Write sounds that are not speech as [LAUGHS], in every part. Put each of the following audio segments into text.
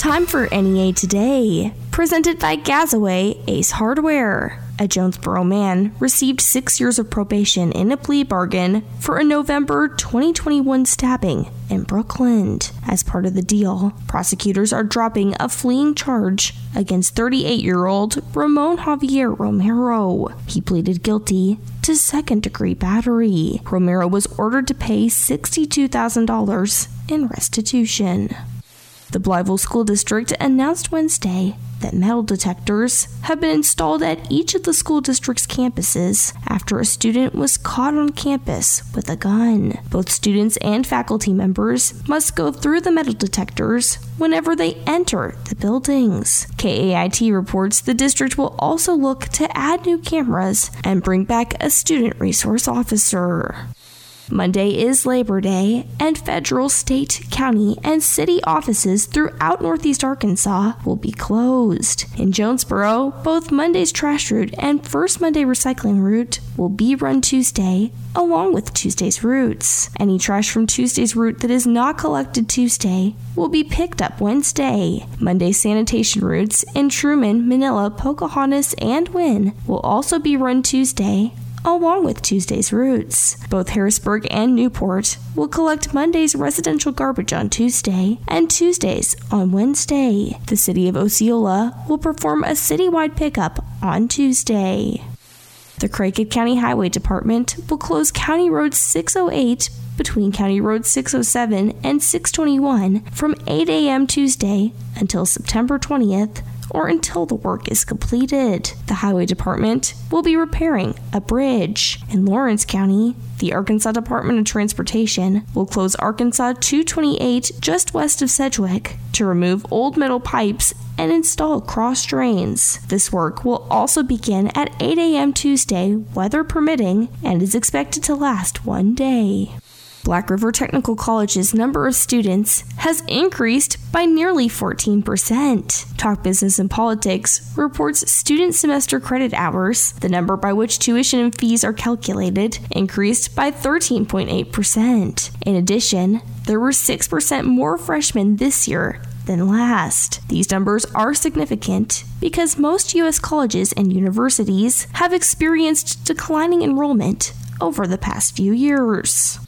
Time for NEA Today, presented by Gazaway Ace Hardware. A Jonesboro man received six years of probation in a plea bargain for a November 2021 stabbing in Brookland. As part of the deal, prosecutors are dropping a fleeing charge against 38 year old Ramon Javier Romero. He pleaded guilty to second degree battery. Romero was ordered to pay $62,000 in restitution. The Blytheville School District announced Wednesday that metal detectors have been installed at each of the school district's campuses after a student was caught on campus with a gun. Both students and faculty members must go through the metal detectors whenever they enter the buildings. KAIT reports the district will also look to add new cameras and bring back a student resource officer. Monday is Labor Day, and federal, state, county, and city offices throughout Northeast Arkansas will be closed. In Jonesboro, both Monday's trash route and First Monday recycling route will be run Tuesday, along with Tuesday's routes. Any trash from Tuesday's route that is not collected Tuesday will be picked up Wednesday. Monday's sanitation routes in Trumann, Manila, Pocahontas, and Wynne will also be run Tuesday, along with Tuesday's routes. Both Harrisburg and Newport will collect Monday's residential garbage on Tuesday and Tuesdays on Wednesday. The city of Osceola will perform a citywide pickup on Tuesday. The Craighead County Highway Department will close County Road 608 between County Road 607 and 621 from 8 a.m. Tuesday until September 20th or until the work is completed. The Highway Department will be repairing a bridge. In Lawrence County, the Arkansas Department of Transportation will close Arkansas 228 just west of Sedgwick to remove old metal pipes and install cross drains. This work will also begin at 8 a.m. Tuesday, weather permitting, and is expected to last one day. Black River Technical College's number of students has increased by nearly 14%. Talk Business and Politics reports student semester credit hours, the number by which tuition and fees are calculated, increased by 13.8%. In addition, there were 6% more freshmen this year than last. These numbers are significant because most U.S. colleges and universities have experienced declining enrollment over the past few years.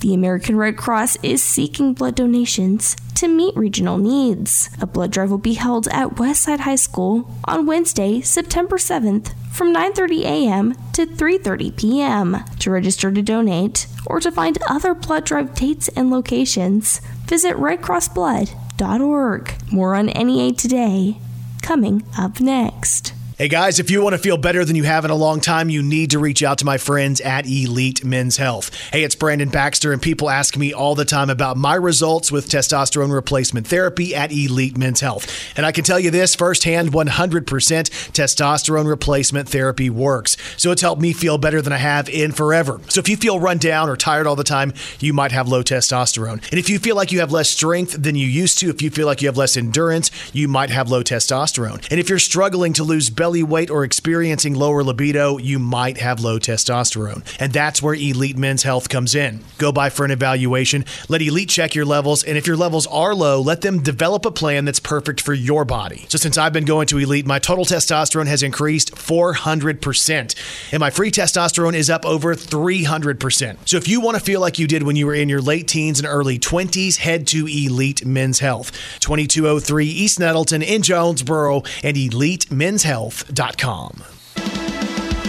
The American Red Cross is seeking blood donations to meet regional needs. A blood drive will be held at Westside High School on Wednesday, September 7th from 9:30 a.m. to 3:30 p.m. To register to donate or to find other blood drive dates and locations, visit redcrossblood.org. More on NEA today coming up next. Hey guys, if you want to feel better than you have in a long time, you need to reach out to my friends at Elite Men's Health. Hey, it's Brandon Baxter, and people ask me all the time about my results with testosterone replacement therapy at Elite Men's Health. And I can tell you this firsthand 100% testosterone replacement therapy works. So it's helped me feel better than I have in forever. So if you feel run down or tired all the time, you might have low testosterone. And if you feel like you have less strength than you used to, if you feel like you have less endurance, you might have low testosterone. And if you're struggling to lose belly belly weight or experiencing lower libido, you might have low testosterone. And that's where Elite Men's Health comes in. Go by for an evaluation, let Elite check your levels, and if your levels are low, let them develop a plan that's perfect for your body. So since I've been going to Elite, my total testosterone has increased 400%, and my free testosterone is up over 300%. So if you want to feel like you did when you were in your late teens and early 20s, head to Elite Men's Health, 2203 East Nettleton in Jonesboro, and Elite Men's Health health.com.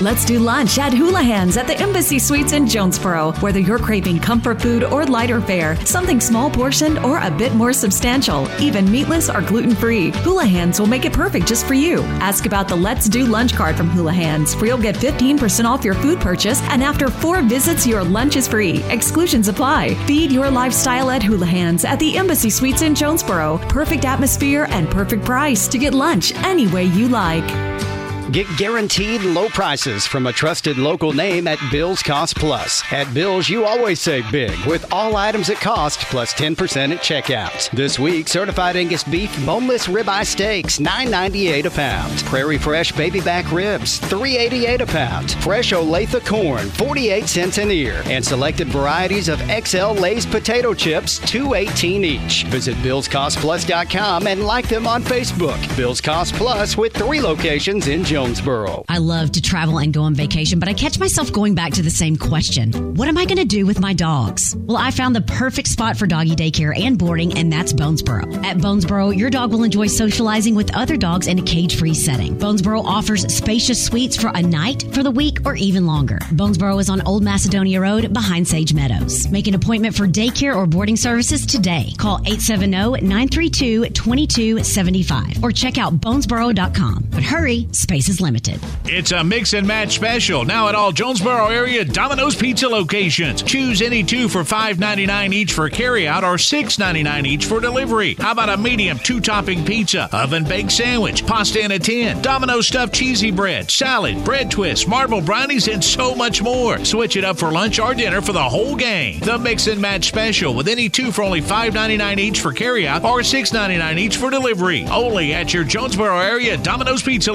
Let's do lunch at Houlihan's at the Embassy Suites in Jonesboro. Whether you're craving comfort food or lighter fare, something small portioned or a bit more substantial, even meatless or gluten free, Houlihan's will make it perfect just for you. Ask about the Let's Do Lunch card from Houlihan's, where you'll get 15% off your food purchase, and after four visits, your lunch is free. Exclusions apply. Feed your lifestyle at Houlihan's at the Embassy Suites in Jonesboro. Perfect atmosphere and perfect price to get lunch any way you like. Get guaranteed low prices from a trusted local name at Bill's Cost Plus. At Bill's, you always save big with all items at cost plus 10% at checkout. This week, certified Angus beef boneless ribeye steaks, $9.98 a pound. Prairie Fresh baby back ribs, $3.88 a pound. Fresh Olathe corn, 48 cents an ear. And selected varieties of XL Lay's potato chips, $2.18 each. Visit BillsCostPlus.com and like them on Facebook. Bill's Cost Plus with three locations in Jonesboro. I love to travel and go on vacation, but I catch myself going back to the same question. What am I going to do with my dogs? Well, I found the perfect spot for doggy daycare and boarding, and that's Bonesboro. At Bonesboro, your dog will enjoy socializing with other dogs in a cage-free setting. Bonesboro offers spacious suites for a night, for the week, or even longer. Bonesboro is on Old Macedonia Road behind Sage Meadows. Make an appointment for daycare or boarding services today. Call 870-932-2275 or check out bonesboro.com. But hurry, space is limited. It's a mix and match special now at all Jonesboro area Domino's Pizza locations. Choose any two for $5.99 each for carryout or $6.99 each for delivery. How about a medium two topping pizza, oven baked sandwich, pasta in a tin, Domino's stuffed cheesy bread, salad, bread twists, marble brownies, and so much more. Switch it up for lunch or dinner for the whole gang. The mix and match special with any two for only $5.99 each for carryout or $6.99 each for delivery. Only at your Jonesboro area Domino's Pizza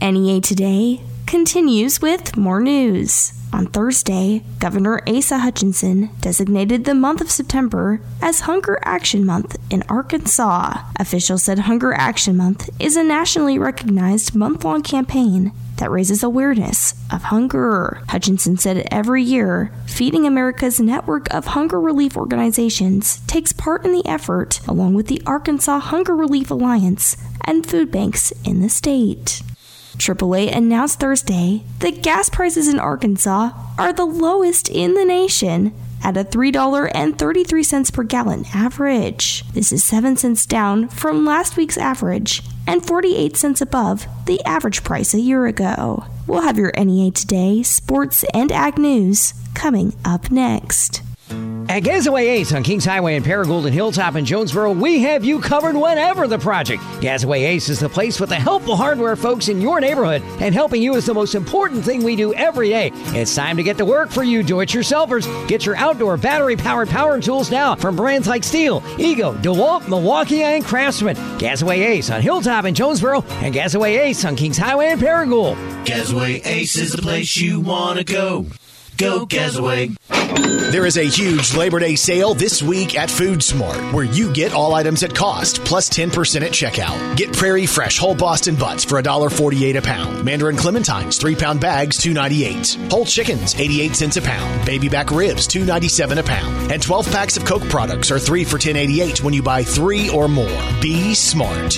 NEA Today continues with more news. On Thursday, Governor Asa Hutchinson designated the month of September as Hunger Action Month in Arkansas. Officials said Hunger Action Month is a nationally recognized month long campaign that raises awareness of hunger. Hutchinson said every year, Feeding America's network of hunger relief organizations takes part in the effort, along with the Arkansas Hunger Relief Alliance and food banks in the state. AAA announced Thursday that gas prices in Arkansas are the lowest in the nation at a $3.33 per gallon average. This is 7 cents down from last week's average and 48 cents above the average price a year ago. We'll have your NEA Today, sports, and ag news coming up next. At Gazaway Ace on Kings Highway in Paragould and Hilltop in Jonesboro, we have you covered whenever the project. Gazaway Ace is the place with the helpful hardware folks in your neighborhood, and helping you is the most important thing we do every day. It's time to get to work for you do-it-yourselfers. Get your outdoor battery-powered power tools now from brands like Stihl, Ego, DeWalt, Milwaukee, and Craftsman. Gazaway Ace on Hilltop in Jonesboro, and Gazaway Ace on Kings Highway in Paragould. Gazaway Ace is the place you want to go. Go Gazaway. There is a huge Labor Day sale this week at Food Smart, where you get all items at cost plus 10% at checkout. Get Prairie Fresh whole Boston butts for $1.48 a pound. Mandarin clementines, 3 pound bags, $2.98. Whole chickens, 88 cents a pound. Baby back ribs, $2.97 a pound. And 12 packs of Coke products are 3 for $10.88 when you buy 3 or more. Be smart.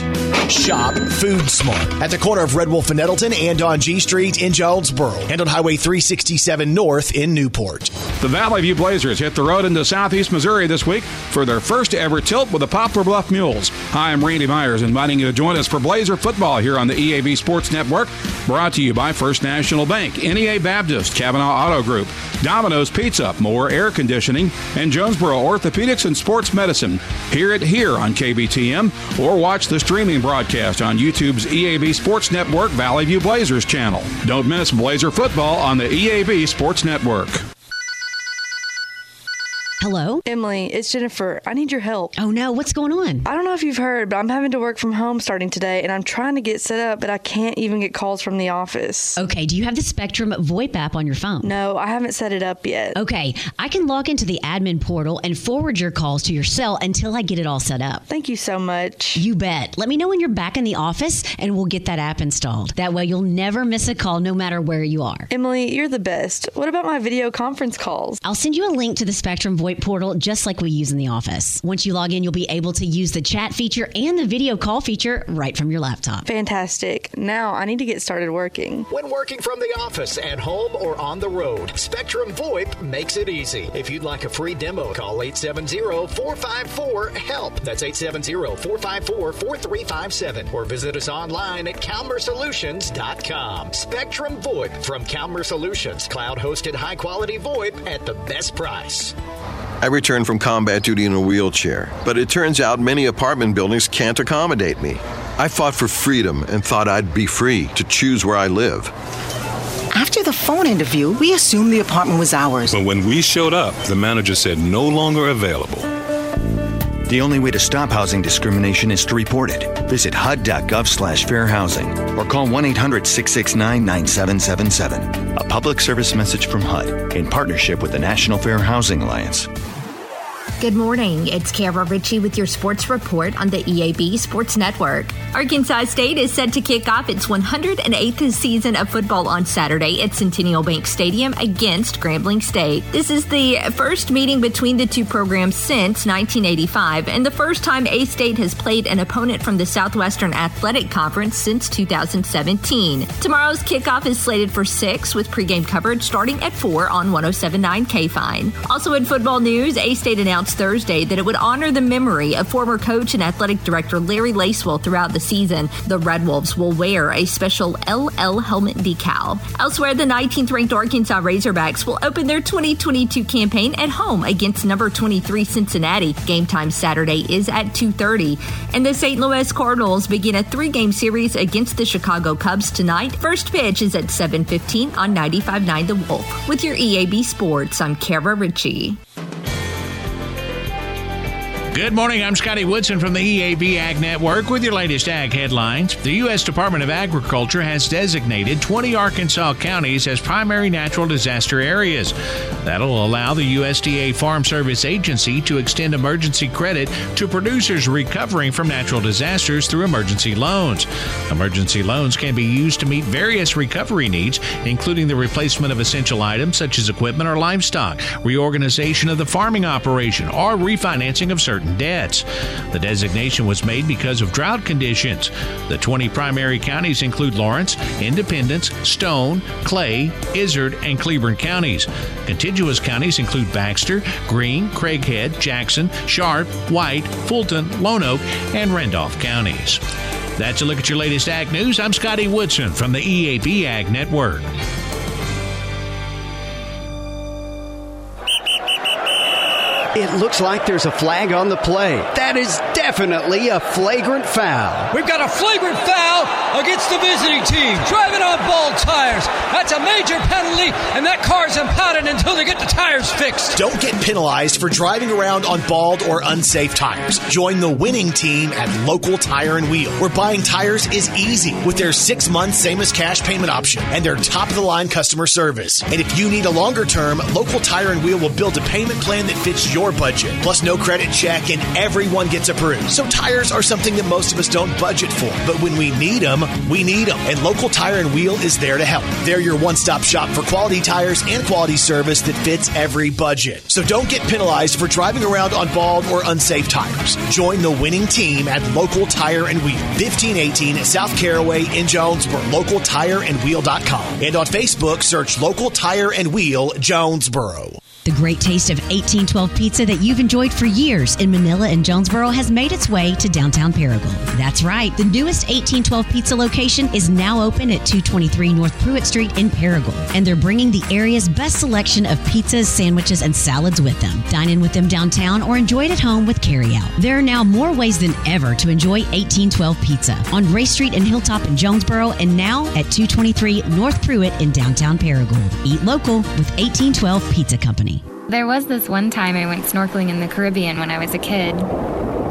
Shop Food Smart at the corner of Red Wolf and Nettleton and on G Street in Jonesboro and on Highway 367 North in Newport. The Valley View Blazers hit the road into southeast Missouri this week for their first ever tilt with the Poplar Bluff Mules. Hi, I'm Randy Myers, inviting you to join us for Blazer football here on the EAB Sports Network. Brought to you by First National Bank, NEA Baptist, Cavenaugh Auto Group, Domino's Pizza, More Air Conditioning, and Jonesboro Orthopedics and Sports Medicine. Hear it here on KBTM or watch the streaming broadcast on YouTube's EAB Sports Network Valley View Blazers channel. Don't miss Blazer football on the EAB Sports Network. Hello? Emily, it's Jennifer. I need your help. Oh no, what's going on? I don't know if you've heard, but I'm having to work from home starting today, and I'm trying to get set up, but I can't even get calls from the office. Okay, do you have the Spectrum VoIP app on your phone? No, I haven't set it up yet. Okay, I can log into the admin portal and forward your calls to your cell until I get it all set up. Thank you so much. You bet. Let me know when you're back in the office, and we'll get that app installed. That way, you'll never miss a call no matter where you are. Emily, you're the best. What about my video conference calls? I'll send you a link to the Spectrum VoIP portal just like we use in the office. Once you log in, you'll be able to use the chat feature and the video call feature right from your laptop. Fantastic. Now I need to get started working. When working from the office, at home, or on the road, Spectrum VoIP makes it easy. If you'd like a free demo, call 870-454-HELP. That's 870-454-4357. Or visit us online at CalmerSolutions.com. Spectrum VoIP from Calmer Solutions. Cloud-hosted high-quality VoIP at the best price. I returned from combat duty in a wheelchair, but it turns out many apartment buildings can't accommodate me. I fought for freedom and thought I'd be free to choose where I live. After the phone interview, we assumed the apartment was ours. But when we showed up, the manager said no longer available. The only way to stop housing discrimination is to report it. Visit hud.gov slash fair housing or call 1-800-669-9777. A public service message from HUD in partnership with the National Fair Housing Alliance. Good morning. It's Kara Ritchie with your sports report on the EAB Sports Network. Arkansas State is set to kick off its 108th season of football on Saturday at Centennial Bank Stadium against Grambling State. This is the first meeting between the two programs since 1985 and the first time A State has played an opponent from the Southwestern Athletic Conference since 2017. Tomorrow's kickoff is slated for 6 with pregame coverage starting at 4 on 1079 KFIN. Also in football news, A State announced Thursday that it would honor the memory of former coach and athletic director Larry Lacewell throughout the season. The Red Wolves will wear a special LL helmet decal. Elsewhere, the 19th ranked Arkansas Razorbacks will open their 2022 campaign at home against number 23 Cincinnati. Game time Saturday is at 2:30. And the St. Louis Cardinals begin a three-game series against the Chicago Cubs tonight. First pitch is at 7:15 on 95.9 The Wolf. With your EAB Sports, I'm Kara Ritchie. Good morning. I'm Scotty Woodson from the EAB Ag Network with your latest ag headlines. The U.S. Department of Agriculture has designated 20 Arkansas counties as primary natural disaster areas. That'll allow the USDA Farm Service Agency to extend emergency credit to producers recovering from natural disasters through emergency loans. Emergency loans can be used to meet various recovery needs, including the replacement of essential items such as equipment or livestock, reorganization of the farming operation, or refinancing of certain debts. The designation was made because of drought conditions. The 20 primary counties include Lawrence, Independence, Stone, Clay, Izard, and Cleburne counties. Contiguous counties include Baxter, Greene, Craighead, Jackson, Sharp, White, Fulton, Lonoke, and Randolph counties. That's a look at your latest ag news. I'm Scotty Woodson from the EAB Ag Network. It looks like there's a flag on the play. That is definitely a flagrant foul. We've got a flagrant foul against the visiting team, driving on bald tires. That's a major penalty, and that car's impounded until they get the tires fixed. Don't get penalized for driving around on bald or unsafe tires. Join the winning team at Local Tire and Wheel, where buying tires is easy with their six month same as cash payment option and their top of the line customer service. And if you need a longer term, Local Tire and Wheel will build a payment plan that fits your budget. Plus, no credit check, and everyone gets approved. So, tires are something that most of us don't budget for. But when we need them, we need them. And Local Tire and Wheel is there to help. They're your one stop shop for quality tires and quality service that fits every budget. So, don't get penalized for driving around on bald or unsafe tires. Join the winning team at Local Tire and Wheel, 1518 South Caraway in Jonesboro. Or localtireandwheel.com. And on Facebook, search Local Tire and Wheel Jonesboro. The great taste of 1812 pizza that you've enjoyed for years in Manila and Jonesboro has made its way to downtown Paragould. That's right, the newest 1812 pizza location is now open at 223 North Pruitt Street in Paragould, and they're bringing the area's best selection of pizzas, sandwiches, and salads with them. Dine in with them downtown or enjoy it at home with carryout. There are now more ways than ever to enjoy 1812 pizza on Ray Street and Hilltop in Jonesboro, and now at 223 North Pruitt in downtown Paragould. Eat local with 1812 Pizza Company. There was this one time I went snorkeling in the Caribbean when I was a kid.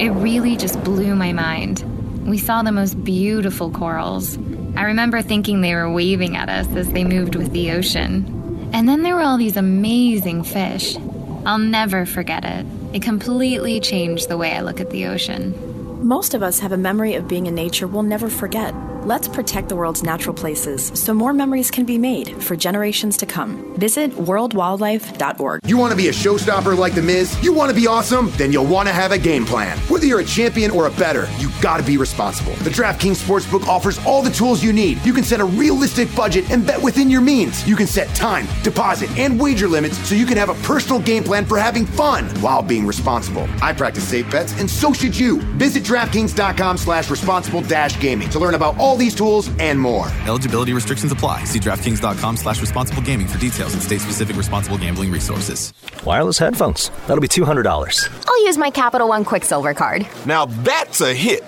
It really just blew my mind. We saw the most beautiful corals. I remember thinking they were waving at us as they moved with the ocean. And then there were all these amazing fish. I'll never forget it. It completely changed the way I look at the ocean. Most of us have a memory of being in nature we'll never forget. Let's protect the world's natural places so more memories can be made for generations to come. Visit worldwildlife.org. You want to be a showstopper like The Miz? You want to be awesome? Then you'll want to have a game plan. Whether you're a champion or a better, you got to be responsible. The DraftKings Sportsbook offers all the tools you need. You can set a realistic budget and bet within your means. You can set time, deposit, and wager limits so you can have a personal game plan for having fun while being responsible. I practice safe bets, and so should you. Visit DraftKings.com slash responsible dash gaming to learn about all all these tools and more. Eligibility restrictions apply. See DraftKings.com slash responsible gaming for details and state-specific responsible gambling resources. Wireless headphones. That'll be $200. I'll use my Capital One Quicksilver card. Now that's a hit.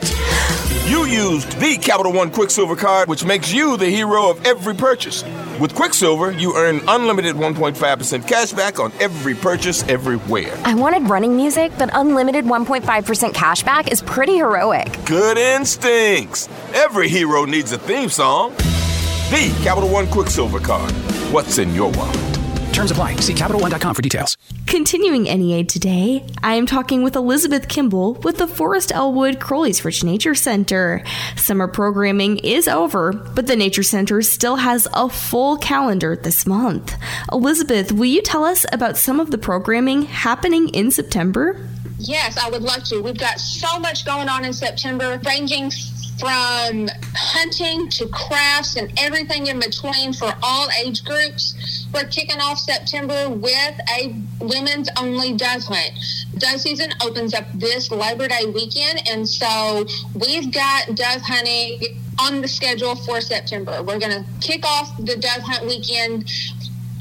You used the Capital One Quicksilver card, which makes you the hero of every purchase. With Quicksilver, you earn unlimited 1.5% cash back on every purchase everywhere. I wanted running music, but unlimited 1.5% cash back is pretty heroic. Good instincts. Every hero needs a theme song. The Capital One Quicksilver card. What's in your wallet? Terms apply. See CapitalOne.com for details. Continuing NEA today, I am talking with Elizabeth Kimball with the Forrest L. Wood Crowley's Ridge Nature Center. Summer programming is over, but the Nature Center still has a full calendar this month. Elizabeth, will you tell us about some of the programming happening in September? Yes, I would love to. We've got so much going on in September, ranging from hunting to crafts and everything in between for all age groups. We're kicking off September with a women's only dove hunt. Dove season opens up this Labor Day weekend, and so we've got dove hunting on the schedule for September. We're going to kick off the dove hunt weekend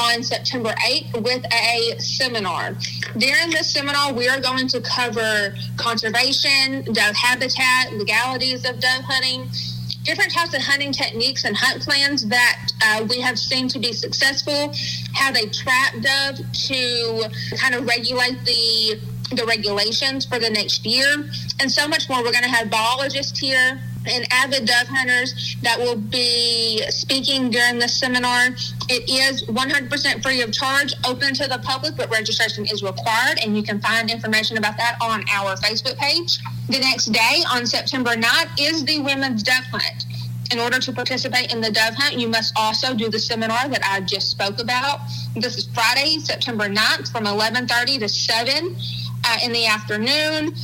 on September 8th with a seminar. During this seminar, we are going to cover conservation, dove habitat, legalities of dove hunting, different types of hunting techniques and hunt plans that uh, we have seen to be successful, how they trap dove to kind of regulate the the regulations for the next year, and so much more. We're going to have biologists here and avid dove hunters that will be speaking during the seminar. It is 100% free of charge, open to the public, but registration is required, and you can find information about that on our Facebook page. The next day, on September 9th, is the Women's Dove Hunt. In order to participate in the dove hunt, you must also do the seminar that I just spoke about. This is Friday, September 9th from 11:30 to 7 uh, in the afternoon.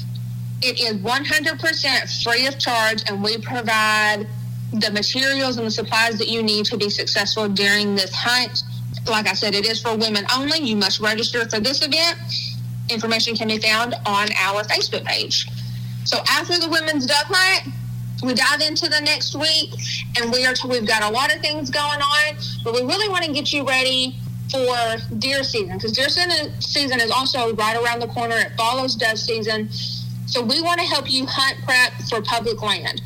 It is 100% free of charge, and we provide the materials and the supplies that you need to be successful during this hunt. Like I said, it is for women only. You must register for this event. Information can be found on our Facebook page. So after the women's dove hunt, we dive into the next week, and we are we've got a lot of things going on, but we really want to get you ready for deer season because deer season is also right around the corner. It follows dove season. So we want to help you hunt prep for public land.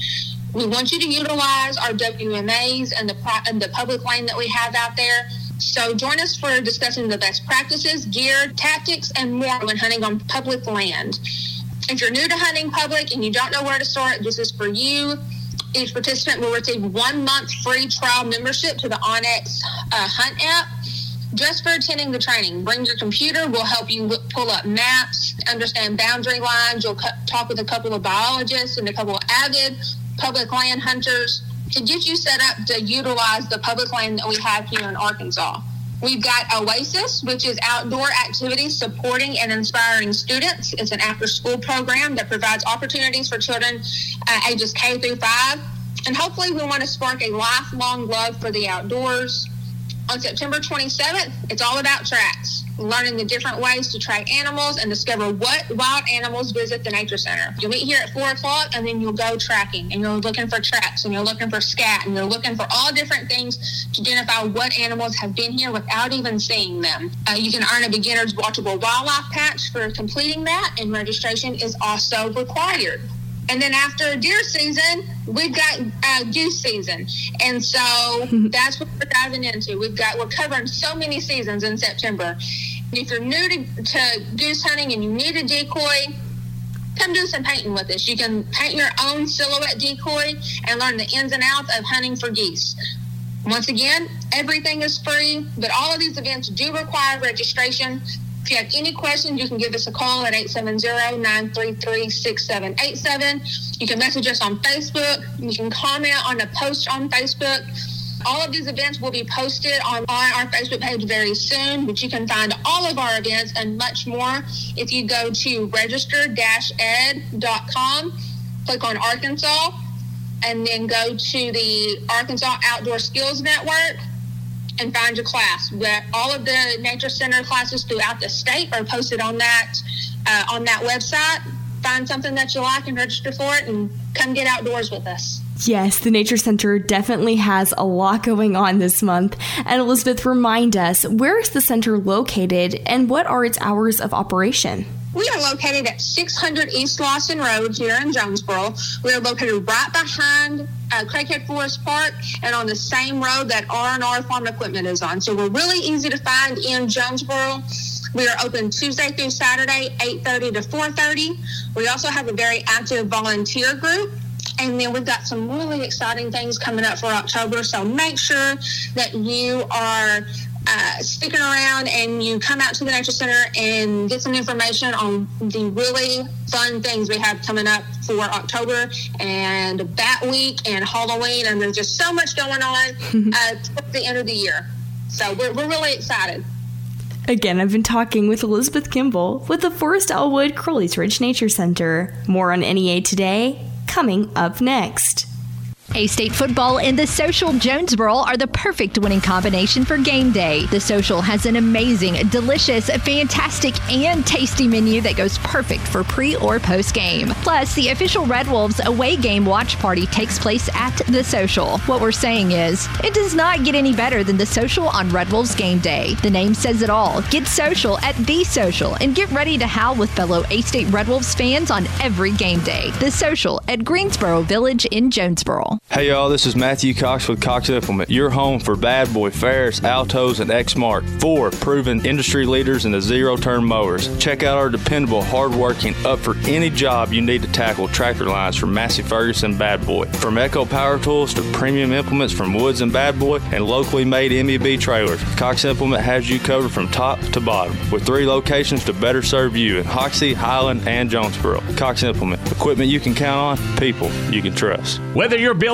We want you to utilize our WMAs and the and the public land that we have out there. So join us for discussing the best practices, gear, tactics, and more when hunting on public land. If you're new to hunting public and you don't know where to start, this is for you. Each participant will receive one month free trial membership to the onX uh, Hunt app just for attending the training. Bring your computer. We'll help you look, pull up maps, understand boundary lines. You'll talk with a couple of biologists and a couple of avid public land hunters to get you set up to utilize the public land that we have here in Arkansas. We've got Oasis, which is outdoor activities supporting and inspiring students. It's an after school program that provides opportunities for children uh, ages K through 5. And hopefully, we want to spark a lifelong love for the outdoors on September 27th, it's all about tracks, learning the different ways to track animals and discover what wild animals visit the Nature Center. You'll meet here at 4 o'clock and then you'll go tracking and you're looking for tracks and you're looking for scat and you're looking for all different things to identify what animals have been here without even seeing them. Uh, you can earn a beginner's watchable wildlife patch for completing that and registration is also required. And then after deer season, we've got uh, goose season, and so [LAUGHS] that's what we're diving into. We've got we're covering so many seasons in September. If you're new to, to goose hunting and you need a decoy, come do some painting with us. You can paint your own silhouette decoy and learn the ins and outs of hunting for geese. Once again, everything is free, but all of these events do require registration. If you have any questions, you can give us a call at 870-933-6787. You can message us on Facebook. You can comment on a post on Facebook. All of these events will be posted on, our Facebook page very soon, but you can find all of our events and much more if you go to register-ed.com, click on Arkansas, and then go to the Arkansas Outdoor Skills Network and find your class. Where all of the Nature Center classes throughout the state are posted on that uh, on that website. find something that you like and register for it and come get outdoors with us. Yes, the Nature Center definitely has a lot going on this month. And Elizabeth, remind us where is the center located and what are its hours of operation? We are located at 600 East Lawson Road here in Jonesboro. We are located right behind uh, Craighead Forest Park and on the same road that R&R Farm Equipment is on. So we're really easy to find in Jonesboro. We are open Tuesday through Saturday, 8.30 to 4.30. We also have a very active volunteer group and then we've got some really exciting things coming up for October. So make sure that you are uh, sticking around and you come out to the Nature Center and get some information on the really fun things we have coming up for October and Bat Week and Halloween. And there's just so much going on [LAUGHS] uh, at the end of the year. So we're, we're really excited. Again, I've been talking with Elizabeth Kimball with the Forrest L. Wood Crowley's Ridge Nature Center. More on NEA today, coming up next. A State football and the Social Jonesboro are the perfect winning combination for game day. The Social has an amazing, delicious, fantastic, and tasty menu that goes perfect for pre or post game. Plus, the official Red Wolves away game watch party takes place at the Social. What we're saying is, it does not get any better than the Social on Red Wolves game day. The name says it all. Get social at the Social and get ready to howl with fellow A State Red Wolves fans on every game day. The Social at Greensboro Village in Jonesboro. Hey y'all, this is Matthew Cox with Cox Implement, your home for Bad Boy, Ferris, Altoz, and Xmark. Four proven industry leaders in the zero turn mowers. Check out our dependable, hardworking, up for any job you need to tackle tractor lines from Massey Ferguson Bad Boy. From Echo Power Tools to premium implements from Woods and Bad Boy and locally made MEB trailers, Cox Implement has you covered from top to bottom with three locations to better serve you in Hoxie, Highland, and Jonesboro. Cox Implement, equipment you can count on, people you can trust. Whether you're building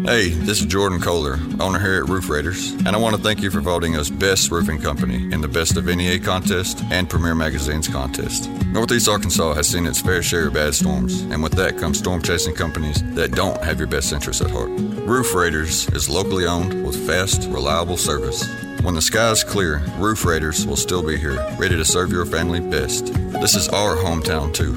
Hey, this is Jordan Kohler, owner here at Roof Raiders, and I want to thank you for voting us Best Roofing Company in the Best of NEA contest and Premier Magazine's contest. Northeast Arkansas has seen its fair share of bad storms, and with that comes storm chasing companies that don't have your best interests at heart. Roof Raiders is locally owned with fast, reliable service. When the sky is clear, Roof Raiders will still be here, ready to serve your family best. This is our hometown too.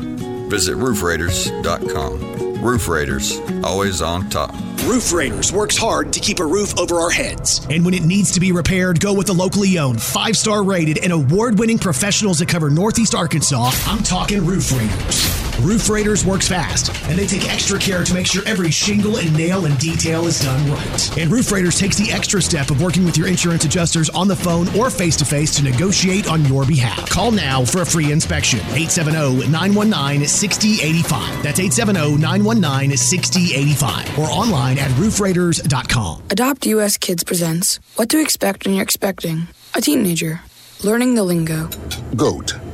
Visit roofraiders.com. Roof Raiders, always on top. Roof Raiders works hard to keep a roof over our heads. And when it needs to be repaired, go with the locally owned, five star rated, and award winning professionals that cover Northeast Arkansas. I'm talking Roof Raiders. Roof Raiders works fast, and they take extra care to make sure every shingle and nail and detail is done right. And Roof Raiders takes the extra step of working with your insurance adjusters on the phone or face to face to negotiate on your behalf. Call now for a free inspection. 870 919 6085. That's 870 919 6085. Or online at roofraiders.com. Adopt US Kids presents What to Expect When You're Expecting a Teenager. Learning the lingo. GOAT,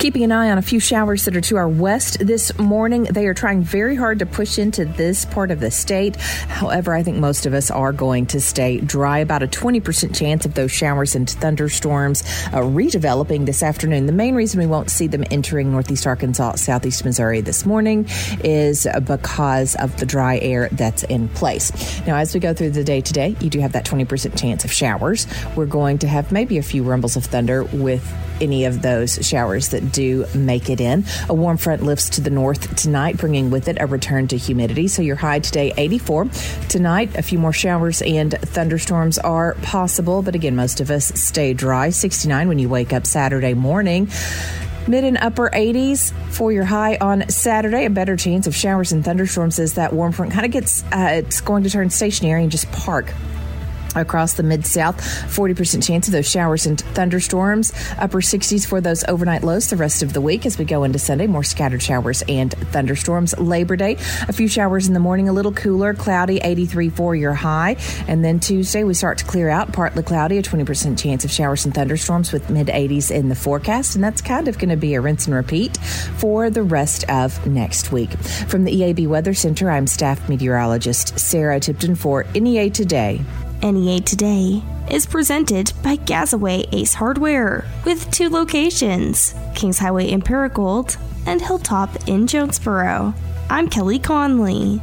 Keeping an eye on a few showers that are to our west this morning. They are trying very hard to push into this part of the state. However, I think most of us are going to stay dry. About a 20% chance of those showers and thunderstorms uh, redeveloping this afternoon. The main reason we won't see them entering northeast Arkansas, southeast Missouri this morning is because of the dry air that's in place. Now, as we go through the day today, you do have that 20% chance of showers. We're going to have maybe a few rumbles of thunder with any of those showers that do make it in. A warm front lifts to the north tonight, bringing with it a return to humidity. So your high today, 84. Tonight, a few more showers and thunderstorms are possible, but again, most of us stay dry. 69 when you wake up Saturday morning. Mid and upper 80s for your high on Saturday. A better chance of showers and thunderstorms as that warm front kind of gets, uh, it's going to turn stationary and just park across the mid south 40% chance of those showers and thunderstorms. Upper 60s for those overnight lows the rest of the week as we go into sunday. More scattered showers and thunderstorms. Labor day a few showers in the morning a little cooler cloudy 83 for your high. And then tuesday we start to clear out partly cloudy a 20% chance of showers and thunderstorms with mid 80s in the forecast. And that's kind of going to be a rinse and repeat for the rest of next week. From the eab weather center i'm staff meteorologist sarah tipton for nea today NEA Today is presented by Gazaway Ace Hardware with two locations Kings Highway in Paragould and Hilltop in Jonesboro. I'm Kelly Conley.